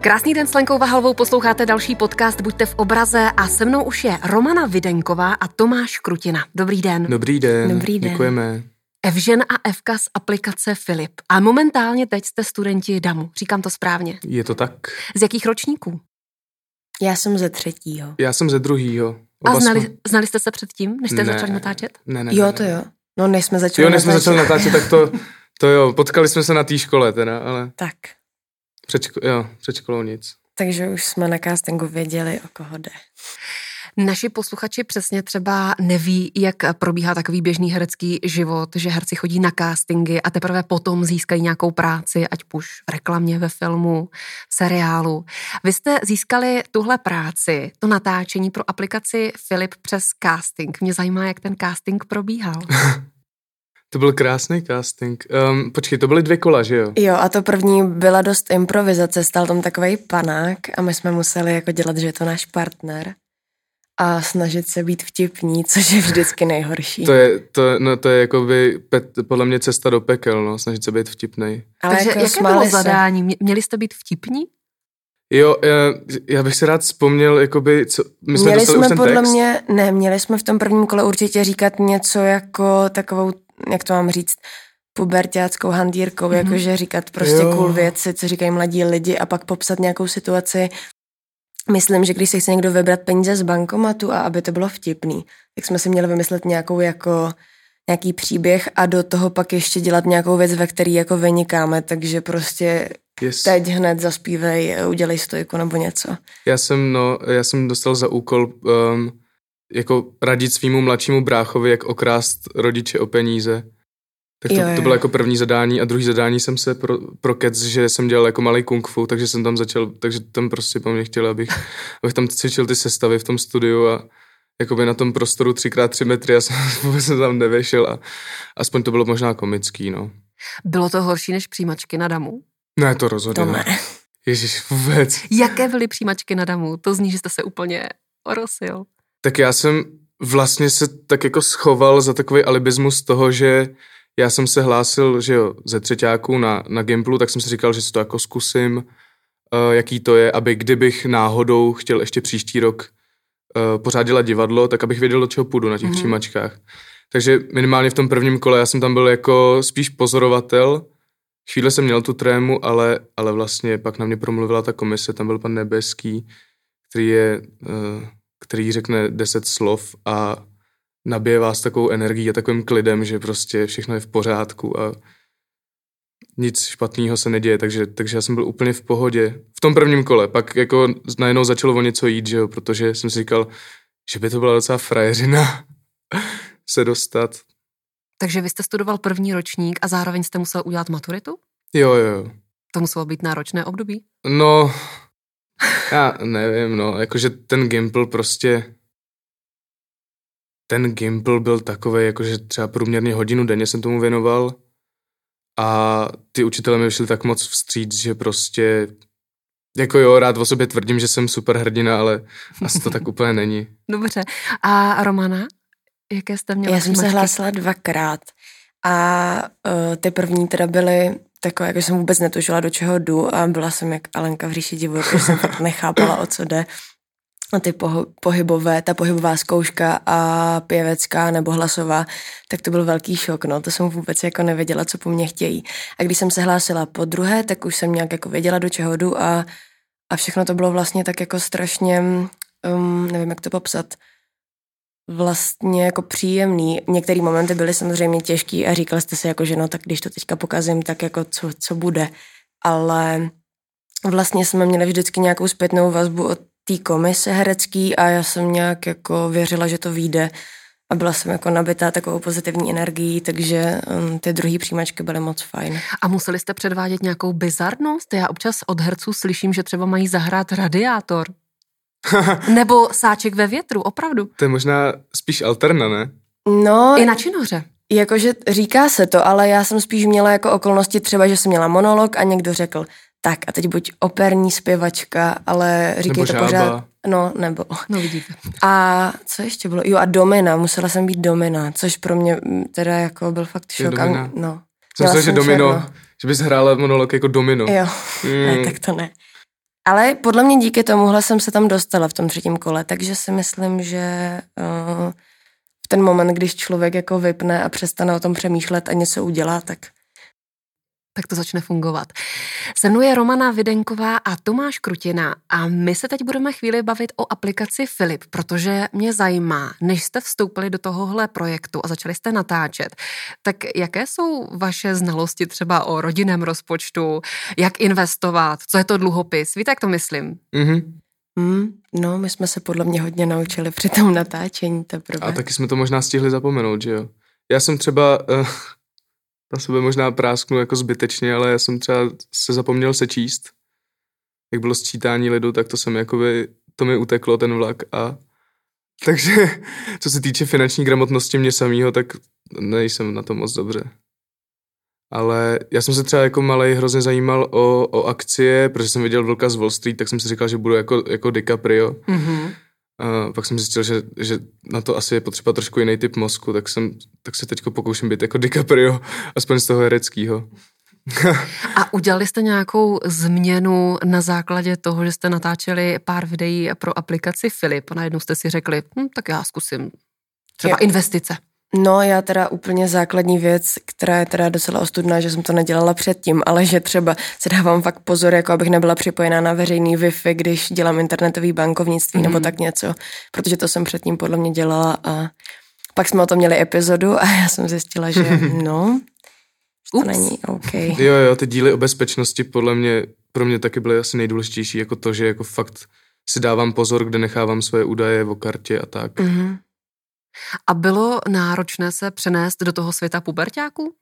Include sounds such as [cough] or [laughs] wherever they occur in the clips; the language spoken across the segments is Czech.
Krásný den s Lenkou Vahalovou, posloucháte další podcast Buďte v obraze a se mnou už je Romana Videnková a Tomáš Krutina. Dobrý den. Dobrý den. Dobrý den. Děkujeme. Evžen a Evka z aplikace Filip. A momentálně teď jste studenti DAMu. Říkám to správně. Je to tak. Z jakých ročníků? Já jsem ze třetího. Já jsem ze druhýho. A Oba znali, jsme- znali jste se předtím, než jste Ne. začali natáčet? Ne, ne, Jo, ne, to ne. jo. No, než jsme začali Jo, než jsme natáčet. začali natáčet, tak to, to jo, potkali jsme se na té škole teda, ale Tak, před, ško- jo, před školou nic. takže už jsme na castingu věděli, o koho jde. Naši posluchači přesně třeba neví, jak probíhá takový běžný herecký život, že herci chodí na castingy a teprve potom získají nějakou práci, ať už v reklamě, ve filmu, v seriálu. Vy jste získali tuhle práci, to natáčení pro aplikaci Filip přes casting. Mě zajímá, jak ten casting probíhal. [laughs] To byl krásný casting. Um, počkej, to byly dvě kola, že jo? Jo, a to první byla dost improvizace, stal tam takový panák a my jsme museli jako dělat, že je to náš partner a snažit se být vtipní, což je vždycky nejhorší. To je, to, no, to je jakoby pet, podle mě cesta do pekel, no, snažit se být vtipnej. Ale Takže jako jaké bylo se. zadání? Mě- Měli jste být vtipní? Jo, já, já bych se rád vzpomněl, jakoby, co, my jsme měli dostali jsme už ten podle text. mě, ne, měli jsme v tom prvním kole určitě říkat něco jako takovou, jak to mám říct, pubertáckou handírkou, Mhm. mm-hmm. jakože říkat prostě Jo. cool věci, co říkají mladí lidi a pak popsat nějakou situaci. Myslím, že když si chce někdo vybrat peníze z bankomatu a aby to bylo vtipný, tak jsme si měli vymyslet nějakou jako nějaký příběh a do toho pak ještě dělat nějakou věc, ve který jako vynikáme, takže prostě Yes. teď hned zaspívej, udělej stojku nebo něco. Já jsem, no, já jsem dostal za úkol um, jako radit svýmu mladšímu bráchovi, jak okrást rodiče o peníze. Tak to, Jo, jo. to bylo jako první zadání a druhý zadání jsem se pro, pro kec, že jsem dělal jako malý kung fu, takže jsem tam začal, takže tam prostě po mně chtěli, abych, [laughs] abych tam cvičil ty sestavy v tom studiu a jakoby na tom prostoru 3x3 metry, já jsem [laughs] vůbec tam nevěšel a aspoň to bylo možná komický, no. Bylo to horší než přijímačky na damu? Ne, to rozhodně To ne. ne. Ježíš, vůbec. Jaké byly přijímačky na damu? To zní, že jste se úplně orosil. Tak já jsem vlastně se tak jako schoval za takový alibismus toho, že já jsem se hlásil, že jo, ze třetíáků na, na Gimplu, tak jsem si říkal, že si to jako zkusím, uh, jaký to je, aby kdybych náhodou chtěl ještě příští rok uh, pořád dělat divadlo, tak abych věděl, do čeho půjdu na těch Mhm. mm-hmm. přijímačkách. Takže minimálně v tom prvním kole já jsem tam byl jako spíš pozorovatel, chvíli jsem měl tu trému, ale, ale vlastně pak na mě promluvila ta komise, tam byl pan Nebeský, který je, uh, který řekne deset slov a nabije vás takovou energií a takovým klidem, že prostě všechno je v pořádku a nic špatného se neděje, takže, takže já jsem byl úplně v pohodě. V tom prvním kole, pak jako najednou začalo o něco jít, že jo, protože jsem si říkal, že by to byla docela frajeřina [laughs] se dostat. Takže vy jste studoval první ročník a zároveň jste musel udělat maturitu? Jo, jo. To muselo být náročné období. No, já nevím, no, jakože ten Gimple prostě, ten Gimple byl takový, jakože třeba průměrně hodinu denně jsem tomu věnoval a ty učitelé mi vyšli tak moc vstříc, že prostě, jako jo, rád o sobě tvrdím, že jsem super hrdina, ale asi to tak úplně není. [laughs] Dobře. A Romana? Jaké jste měla Já jsem se hlásila dvakrát a uh, ty první teda byly takové, jako jsem vůbec netušila, do čeho jdu a byla jsem jak Alenka v říši divu, protože jsem fakt nechápala, o co jde. A ty poho- pohybové, ta pohybová zkouška a pěvecká nebo hlasová, tak to byl velký šok, no, to jsem vůbec jako nevěděla, co po mně chtějí. A když jsem se hlásila po druhé, tak už jsem nějak jako věděla, do čeho jdu a, a všechno to bylo vlastně tak jako strašně, um, nevím, jak to popsat, vlastně jako příjemný. Některé momenty byly samozřejmě těžký a říkal jste si jako, že no tak když to teďka pokazím, tak jako co, co bude. Ale vlastně jsme měli vždycky nějakou zpětnou vazbu od té komise herecký a já jsem nějak jako věřila, že to vyjde a byla jsem jako nabitá takovou pozitivní energií, takže um, ty druhé přijímačky byly moc fajn. A museli jste předvádět nějakou bizarnost? Já občas od herců slyším, že třeba mají zahrát radiátor. [laughs] Nebo sáček ve větru, opravdu. To je možná spíš alterna, ne? No, I na činoře. Jakože říká se to, ale já jsem spíš měla jako okolnosti třeba, že jsem měla monolog a někdo řekl, tak a teď buď operní zpěvačka, ale říkej Nebo to žába. pořád. No, nebo. No vidíte. A co ještě bylo? Jo a domina, musela jsem být domina, což pro mě mm, teda jako byl fakt Je šok. A, no. Jsem myslel, že domino, černo. že bys hrála monolog jako domino. Jo, Mm. ne, tak to ne. Ale podle mě díky tomuhle jsem se tam dostala v tom třetím kole, takže si myslím, že uh, v ten moment, když člověk jako vypne a přestane o tom přemýšlet a něco udělá, tak tak to začne fungovat. Se mnou je Romana Videnková a Tomáš Krutina a my se teď budeme chvíli bavit o aplikaci Filip, protože mě zajímá, než jste vstoupili do tohohle projektu a začali jste natáčet, tak jaké jsou vaše znalosti třeba o rodinném rozpočtu, jak investovat, co je to dluhopis, víte, jak to myslím? Mm-hmm. Mm, no, my jsme se podle mě hodně naučili při tom natáčení teprve. A taky jsme to možná stihli zapomenout, že jo? Já jsem třeba... Uh na sebe možná prásknu jako zbytečně, ale já jsem třeba se zapomněl sečíst. Jak bylo sčítání lidu, tak to jsem jakoby, to mi uteklo ten vlak a [laughs] takže co se týče finanční gramotnosti mě samýho, tak nejsem na to moc dobře. Ale já jsem se třeba jako malý hrozně zajímal o, o akcie, protože jsem viděl Vlka z Wall Street, tak jsem si říkal, že budu jako, jako DiCaprio. Mm-hmm. A pak jsem zjistil, že, že na to asi je potřeba trošku jiný typ mozku, tak, jsem, tak se teď pokouším být jako DiCaprio, aspoň z toho hereckého. [laughs] A udělali jste nějakou změnu na základě toho, že jste natáčeli pár videí pro aplikaci Filip a najednou jste si řekli, hm, tak já zkusím třeba investice. No já teda úplně základní věc, která je teda docela ostudná, že jsem to nedělala předtím, ale že třeba se dávám fakt pozor, jako abych nebyla připojená na veřejný Wi-Fi, když dělám internetový bankovnictví mm. nebo mhm. tak něco, protože to jsem předtím podle mě dělala a pak jsme o tom měli epizodu a já jsem zjistila, že [laughs] no, to Ups. není OK. Jo, jo, ty díly o bezpečnosti podle mě, pro mě taky byly asi nejdůležitější, jako to, že jako fakt si dávám pozor, kde nechávám svoje údaje o kartě a tak. Mm-hmm. A bylo náročné se přenést do toho světa pubertáků?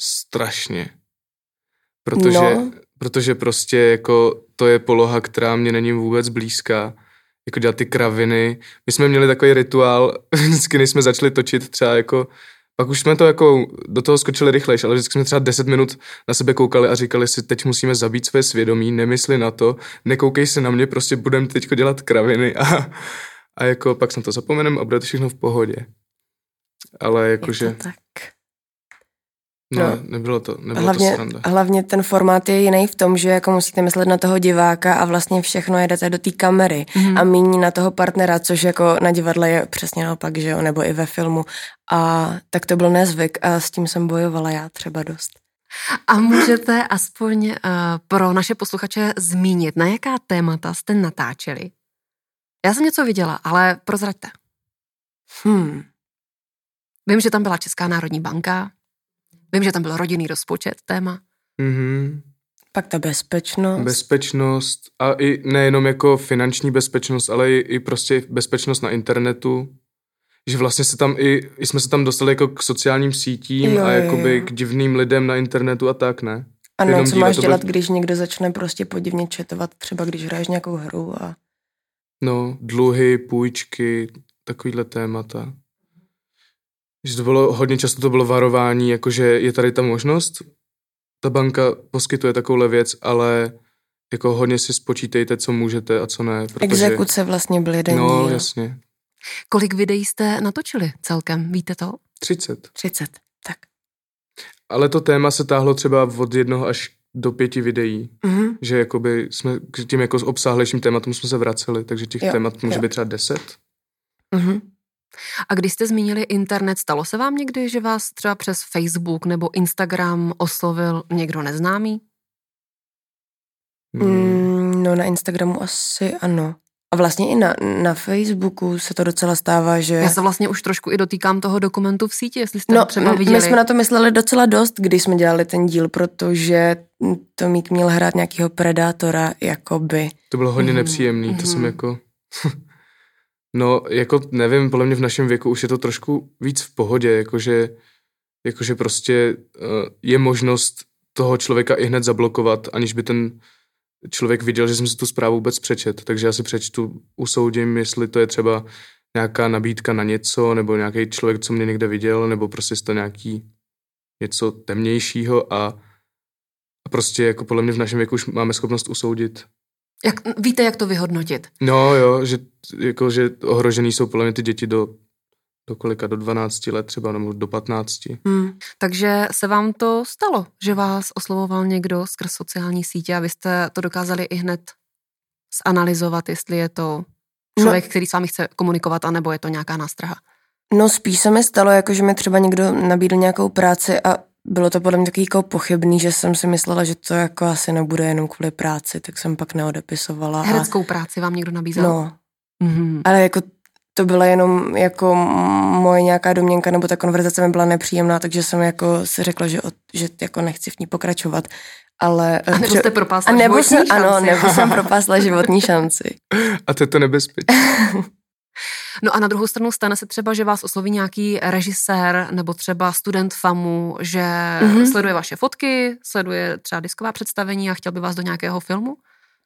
Strašně. Protože, no. protože prostě jako to je poloha, která mě není vůbec blízká. Jako dělat ty kraviny. My jsme měli takový rituál, [laughs] vždycky než jsme začali točit třeba jako pak už jsme to jako do toho skočili rychlejš, ale vždycky jsme třeba 10 minut na sebe koukali a říkali si, teď musíme zabít své svědomí, nemysli na to, nekoukej se na mě, prostě budeme teď dělat kraviny [laughs] a, a jako pak jsem to zapomenem a bude to všechno v pohodě. Ale jakože... Je to tak. No, no, nebylo to, nebylo hlavně, to sranda. Hlavně ten formát je jiný v tom, že jako musíte myslet na toho diváka a vlastně všechno jedete do té kamery mm-hmm. a míní na toho partnera, což jako na divadle je přesně naopak, že jo, nebo i ve filmu. A tak to byl nezvyk a s tím jsem bojovala já třeba dost. A můžete aspoň uh, pro naše posluchače zmínit, na jaká témata jste natáčeli? Já jsem něco viděla, ale prozraďte. Hmm. Vím, že tam byla Česká národní banka, vím, že tam byl rodinný rozpočet téma. Mm-hmm. Pak ta bezpečnost. Bezpečnost a i nejenom jako finanční bezpečnost, ale i, i prostě bezpečnost na internetu. Že vlastně se tam i, i jsme se tam dostali jako k sociálním sítím jo, a jakoby jo. k divným lidem na internetu a tak, ne? A no, co máš dělat, byl... když někdo začne prostě podivně četovat, třeba když hraješ nějakou hru a... No, dluhy, půjčky, takovýhle témata. Že to bylo, hodně často to bylo varování, jakože je tady ta možnost, ta banka poskytuje takovouhle věc, ale jako hodně si spočítejte, co můžete a co ne. Protože... Exekuce vlastně byly jeden No, díl. jasně. Kolik videí jste natočili celkem, víte to? 30. 30, tak. Ale to téma se táhlo třeba od jednoho až do pěti videí, mm-hmm. že jakoby jsme k tím jako s obsáhlejším tématům jsme se vraceli, takže těch jo, témat může jo. být třeba deset. Mm-hmm. A když jste zmínili internet, stalo se vám někdy, že vás třeba přes Facebook nebo Instagram oslovil někdo neznámý? Mm, no na Instagramu asi ano. A vlastně i na, na Facebooku se to docela stává, že... Já se vlastně už trošku i dotýkám toho dokumentu v síti, jestli jste no, třeba viděli. my jsme na to mysleli docela dost, když jsme dělali ten díl, protože to mít měl hrát nějakého predátora, jakoby. To bylo hodně mm-hmm. nepříjemný, to mm-hmm. jsem jako... [laughs] no, jako nevím, podle mě v našem věku už je to trošku víc v pohodě, jakože, jakože prostě uh, je možnost toho člověka i hned zablokovat, aniž by ten člověk viděl, že jsem si tu zprávu vůbec přečet, takže já si přečtu, usoudím, jestli to je třeba nějaká nabídka na něco, nebo nějaký člověk, co mě někde viděl, nebo prostě to nějaký něco temnějšího a, a prostě jako podle mě v našem věku už máme schopnost usoudit. Jak, víte, jak to vyhodnotit? No jo, že, jako, že ohrožený jsou podle mě ty děti do do kolika, do 12 let třeba, nebo do 15. Hmm. Takže se vám to stalo, že vás oslovoval někdo skrz sociální sítě a vy jste to dokázali i hned zanalizovat, jestli je to člověk, no. který s vámi chce komunikovat, anebo je to nějaká nástraha? No spíš se mi stalo, jako že mi třeba někdo nabídl nějakou práci a bylo to podle mě takový jako pochybný, že jsem si myslela, že to jako asi nebude jenom kvůli práci, tak jsem pak neodepisovala. Hereckou a... práci vám někdo nabízel? No. Mm-hmm. Ale jako to byla jenom jako moje nějaká domněnka, nebo ta konverzace mi byla nepříjemná, takže jsem jako si řekla, že, že jako nechci v ní pokračovat. Ale, a nebo jste propásla a nebo jsem, šanci. Ano, nebo jsem propásla životní [laughs] šanci. A to je to nebezpečí. [laughs] No a na druhou stranu stane se třeba, že vás osloví nějaký režisér nebo třeba student FAMu, že mm-hmm. sleduje vaše fotky, sleduje třeba disková představení a chtěl by vás do nějakého filmu?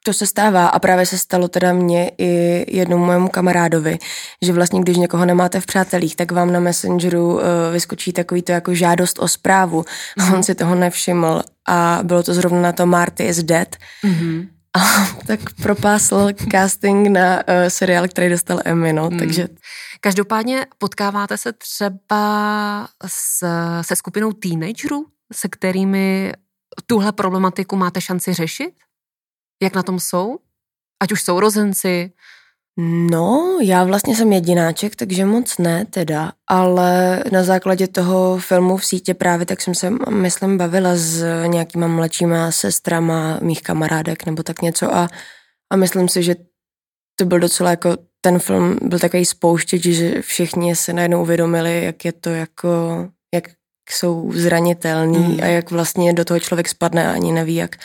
To se stává a právě se stalo teda mě i jednomu mému kamarádovi, že vlastně když někoho nemáte v přátelích, tak vám na Messengeru uh, vyskočí takový to jako žádost o zprávu. Mm-hmm. On si toho nevšiml a bylo to zrovna na to Marty is dead. Mm-hmm. A tak propásl casting na uh, seriál, který dostal Emmy, no, mm. takže... Každopádně potkáváte se třeba s, se skupinou teenagerů, se kterými tuhle problematiku máte šanci řešit? Jak na tom jsou? Ať už sourozenci? No, já vlastně jsem jedináček, takže moc ne teda, ale na základě toho filmu v sítě právě tak jsem se, myslím, bavila s nějakýma mladšíma sestrama mých kamarádek nebo tak něco a, a myslím si, že to byl docela jako, ten film byl takový spouštěč, že všichni se najednou uvědomili, jak je to jako, jak jsou zranitelní mm. a jak vlastně do toho člověk spadne a ani neví, jak,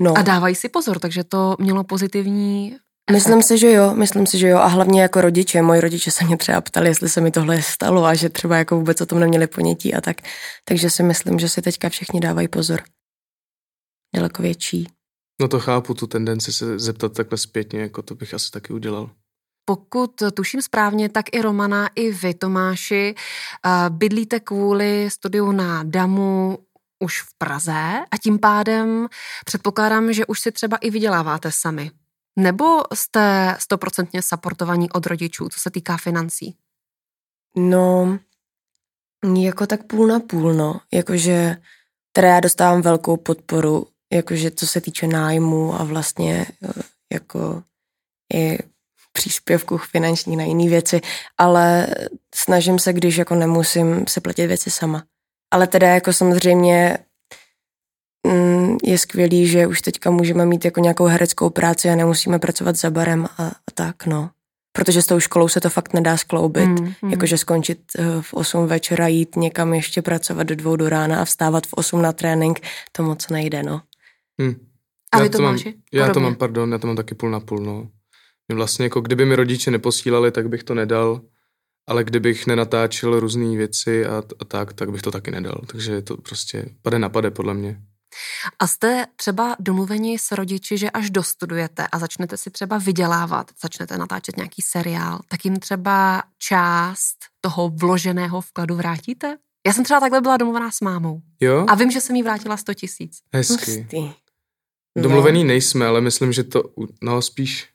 No. A dávají si pozor, takže to mělo pozitivní. Myslím si, že jo, myslím si, že jo. A hlavně jako rodiče. Moji rodiče se mě třeba ptali, jestli se mi tohle stalo a že třeba jako vůbec o tom neměli ponětí a tak. Takže si myslím, že si teďka všichni dávají pozor. Daleko větší. No to chápu, tu tendenci se zeptat takhle zpětně, jako to bych asi taky udělal. Pokud tuším správně, tak i Romana, i vy, Tomáši, bydlíte kvůli studiu na Damu už v Praze a tím pádem předpokládám, že už si třeba i vyděláváte sami. Nebo jste stoprocentně supportovaní od rodičů, co se týká financí? No, jako tak půl na půl, no. Jakože, teda já dostávám velkou podporu, jakože co se týče nájmu a vlastně eh, jako i příspěvků finanční na jiné věci, ale snažím se, když jako nemusím se platit věci sama. Ale teda jako samozřejmě je skvělý, že už teďka můžeme mít jako nějakou hereckou práci a nemusíme pracovat za barem a, a tak, no. Protože s tou školou se to fakt nedá skloubit. Mm, mm. Jakože skončit eh, v 8 večera, jít někam ještě pracovat do dvou do rána a vstávat v 8 na trénink, to moc nejde, no. Mm. A já vy to, to mám, Já to mám, pardon, já to mám taky půl na půl, no. Vlastně jako kdyby mi rodiče neposílali, tak bych to nedal ale kdybych nenatáčel různé věci a, a tak, tak bych to taky nedal. Takže to prostě pade na pade podle mě. A jste třeba domluveni s rodiči, že až dostudujete a začnete si třeba vydělávat, začnete natáčet nějaký seriál, tak jim třeba část toho vloženého vkladu vrátíte? Já jsem třeba takhle byla domluvená s mámou. Jo? A vím, že jsem jí vrátila 100 tisíc. Hezky. Hustý. Domluvený nejsme, ale myslím, že to, no spíš,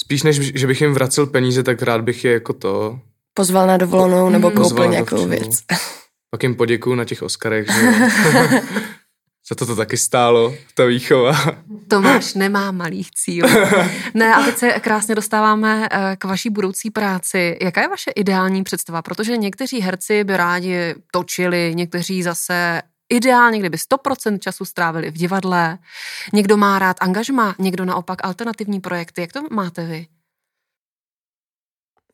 spíš než, že bych jim vracel peníze, tak rád bych je jako to pozval na dovolenou nebo koupil nějakou věc. Pak jim poděkuju na těch Oscarech, že [laughs] za to to taky stálo, ta výchova. Tomáš nemá malých cílů. Ne, a teď se krásně dostáváme eh, k vaší budoucí práci. Jaká je vaše ideální představa? Protože někteří herci by rádi točili, někteří zase ideálně, kdyby 100% času strávili v divadle. Někdo má rád angažma, někdo naopak alternativní projekty. Jak to máte vy?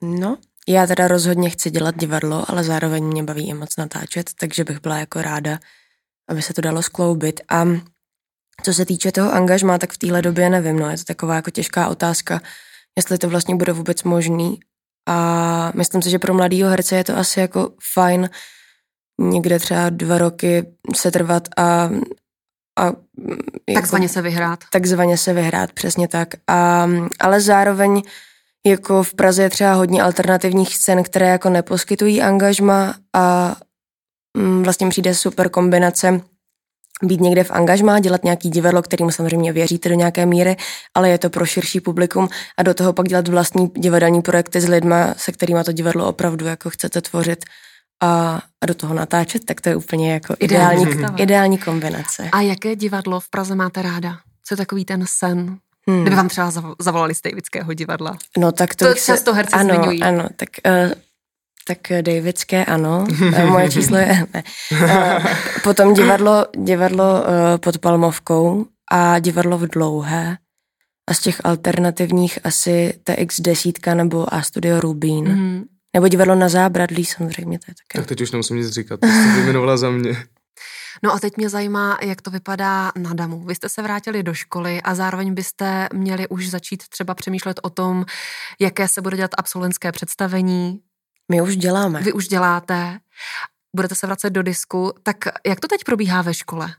No, já teda rozhodně chci dělat divadlo, ale zároveň mě baví i moc natáčet, takže bych byla jako ráda, aby se to dalo skloubit. A co se týče toho angažma, tak v téhle době nevím, no, je to taková jako těžká otázka, jestli to vlastně bude vůbec možný. A myslím si, že pro mladýho herce je to asi jako fajn někde třeba dva roky se trvat a, a jako, takzvaně se vyhrát. Takzvaně se vyhrát, přesně tak. A, ale zároveň jako v Praze je třeba hodně alternativních scén, které jako neposkytují angažma a vlastně přijde super kombinace být někde v angažmá, dělat nějaký divadlo, kterým samozřejmě věříte do nějaké míry, ale je to pro širší publikum a do toho pak dělat vlastní divadelní projekty s lidma, se kterými to divadlo opravdu jako chcete tvořit a, a do toho natáčet, tak to je úplně jako ideální, ideální, ideální kombinace. A jaké divadlo v Praze máte ráda? Co je takový ten sen? Hmm. Kdyby vám třeba zavolali z Davidského divadla. No tak to, to často se... herci ano, zmiňují. Ano, tak, uh, tak Davidské ano, uh, moje číslo je ne. Uh, potom divadlo, divadlo pod Palmovkou a divadlo v Dlouhé a z těch alternativních asi TX desítka nebo A Studio Rubín. Mm. Nebo divadlo na zábradlí samozřejmě. To je také. Tak teď už nemusím nic říkat, to jste vyjmenovala za mě. No a teď mě zajímá, jak to vypadá na Damu. Vy jste se vrátili do školy a zároveň byste měli už začít třeba přemýšlet o tom, jaké se bude dělat absolventské představení. My už děláme. Vy už děláte. Budete se vracet do disku. Tak jak to teď probíhá ve škole?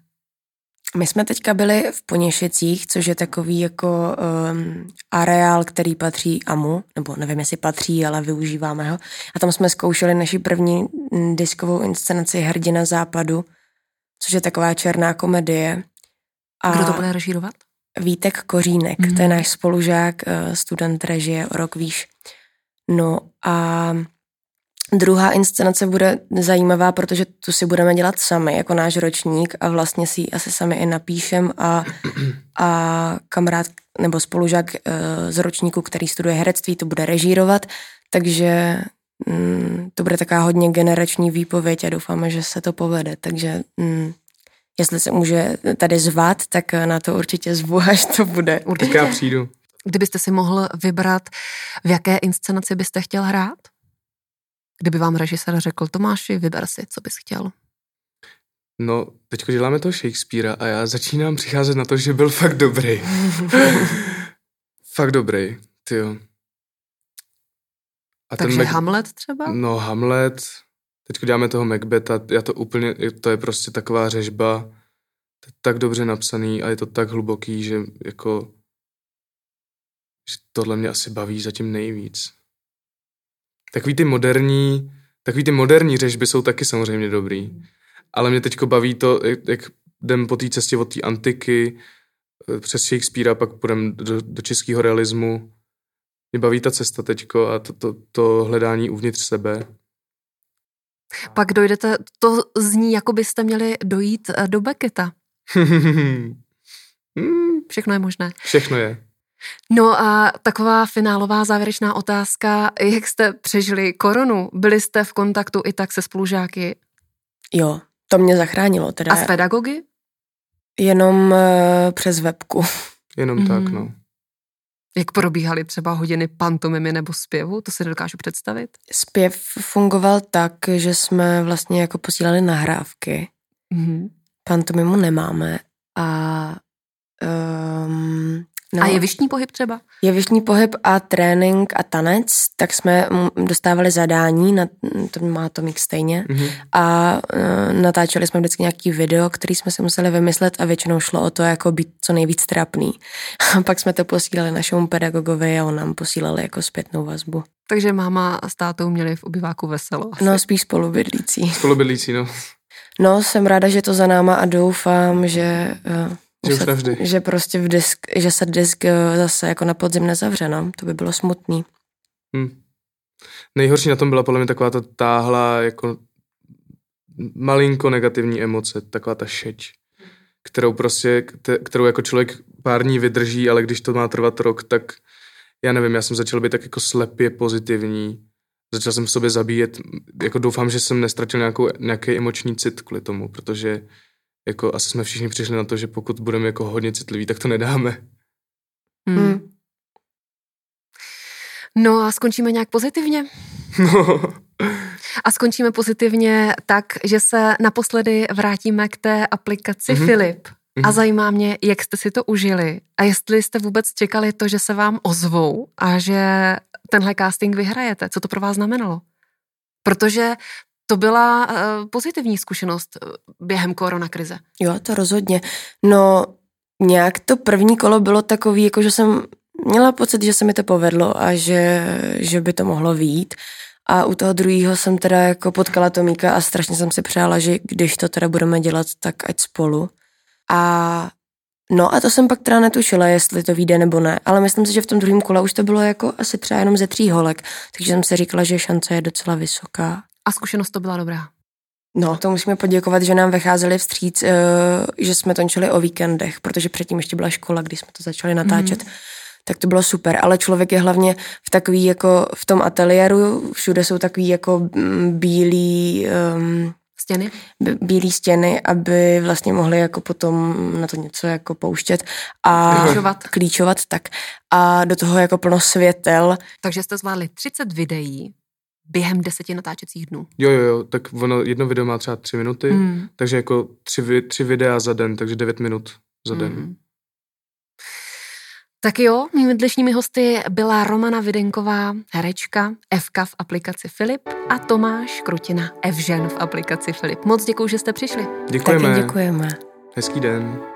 My jsme teďka byli v Poněšicích, což je takový jako um, areál, který patří AMU, nebo nevím, jestli patří, ale využíváme ho. A tam jsme zkoušeli naši první diskovou inscenaci Hrdina západu, což je taková černá komedie. A Kdo to bude režírovat? Vítek Kořínek, mm-hmm. to je mhm. náš spolužák, eh, student režie o rok výš. No a Druhá inscenace bude zajímavá, protože tu si budeme dělat sami, jako náš ročník a vlastně si ji asi sami i napíšem a, [clears throat] a kamarád nebo spolužák eh, z ročníku, který studuje herectví, to bude režírovat, takže mm, to bude taká hodně generační výpověď a doufáme, že se to povede, takže mm, jestli se může tady zvat, tak na to určitě zvu, [laughs] až to bude. Určitě já přijdu. Kdybyste si mohl vybrat, v jaké inscenaci byste chtěl hrát? Kdyby vám režisér řekl, Tomáši, vyber si, co bys chtěl. No, teď děláme toho Shakespearea a já začínám přicházet na to, že byl fakt dobrý. [laughs] fakt dobrý, ty jo. A Takže ten Mac... Hamlet třeba? No, Hamlet. Teď děláme toho Macbeta, já to úplně, to je prostě taková řežba, to je tak dobře napsaný a je to tak hluboký, že jako, že tohle mě asi baví zatím nejvíc. Takový ty moderní, takový ty moderní řežby jsou taky samozřejmě dobrý. Ale mě teďko baví to, jak, jak jdem po té cestě od té antiky, eh, přes Shakespearea, pak půjdeme do, do českého realismu. Mě baví ta cesta teďko a to, to, to hledání uvnitř sebe. Pak dojdete, to zní, jako byste měli dojít eh, do Becketa. [laughs] Všechno je možné. Všechno je. No a taková finálová závěrečná otázka, jak jste přežili koronu? Byli jste v kontaktu i tak se spolužáky? Jo, to mě zachránilo. Teda. A s pedagogy? Jenom uh, přes webku. Jenom mm. tak, mhm. no. Jak probíhaly třeba hodiny pantomimy nebo zpěvu? To si nedokážu představit. Zpěv fungoval tak, že jsme vlastně jako posílali nahrávky. Mm. Pantomimu nemáme a um, No. A jevištní pohyb třeba? Jevištní pohyb a trénink a tanec, tak jsme dostávali zadání, na, to má to mix stejně, mm-hmm. a uh, natáčeli jsme vždycky nějaký video, který jsme si museli vymyslet a většinou šlo o to, jako být co nejvíc trapný. [laughs] A pak jsme to posílali našemu pedagogovi a on nám posílal jako zpětnou vazbu. Takže máma s tátou měli v obyváku veselo. Asi. No, spíš spolubydlící. Spolubydlící, no. No, jsem ráda, že to za náma a doufám, že uh, že, už navždy. že prostě v disk, že se disk eh, zase jako na podzim nezavře, no. To by bylo smutný. Hmm. Nejhorší na tom byla podle mě taková ta táhla jako malinko negativní emoce, taková ta šeč, kterou prostě, kterou jako člověk pár dní vydrží, ale když to má trvat rok, tak já nevím, já jsem začal být tak jako slepě pozitivní. Začal jsem v sobě zabíjet, jako doufám, že jsem nestratil nějakou, nějaký emoční cit kvůli tomu, protože jako asi jsme všichni přišli na to, že pokud budeme jako hodně citliví, tak to nedáme. Hmm. hmm. No a skončíme nějak pozitivně? [laughs] No. A skončíme pozitivně tak, že se naposledy vrátíme k té aplikaci mm-hmm. Filip. A mhm. zajímá mě, jak jste si to užili a jestli jste vůbec čekali to, že se vám ozvou a že tenhle casting vyhrajete. Co to pro vás znamenalo? Protože to byla uh, pozitivní zkušenost eh, během koronakrize. Jo, to rozhodně. No, nějak to první kolo bylo takový, jako že jsem měla pocit, že se mi to povedlo a že, že by to mohlo výjít. A u toho druhého jsem teda jako potkala Tomíka a strašně jsem si přála, že když to teda budeme dělat, tak ať spolu. A no a to jsem pak teda netušila, jestli to vyjde nebo ne, ale myslím si, že v tom druhém kole už to bylo jako asi třeba jenom ze tří holek, takže jsem si říkala, že šance je docela vysoká. A zkušenost to byla dobrá. No, to musíme poděkovat, že nám vycházeli vstříc, uh, že jsme tončili o víkendech, protože předtím ještě byla škola, když jsme to začali natáčet. Mm. Tak to bylo super, ale člověk je hlavně v takový jako v tom ateliéru, všude jsou takový jako mm, bílý um, Stěny? Bílé stěny, aby vlastně mohli jako potom na to něco jako pouštět a klíčovat. klíčovat tak. A do toho jako plno světel. Takže jste zvládli 30 videí během deseti natáčecích dnů. Jo, jo, jo, tak ono, jedno video má třeba tři minuty, hmm. takže jako tři, tři videa za den, takže devět minut za den. Hmm. Tak jo, mými dnešními hosty byla Romana Videnková, herečka, Evka v aplikaci Filip a Tomáš Krutina, Evžen v aplikaci Filip. Moc děkuji, že jste přišli. Děkujeme. Taky děkujeme. Hezký den.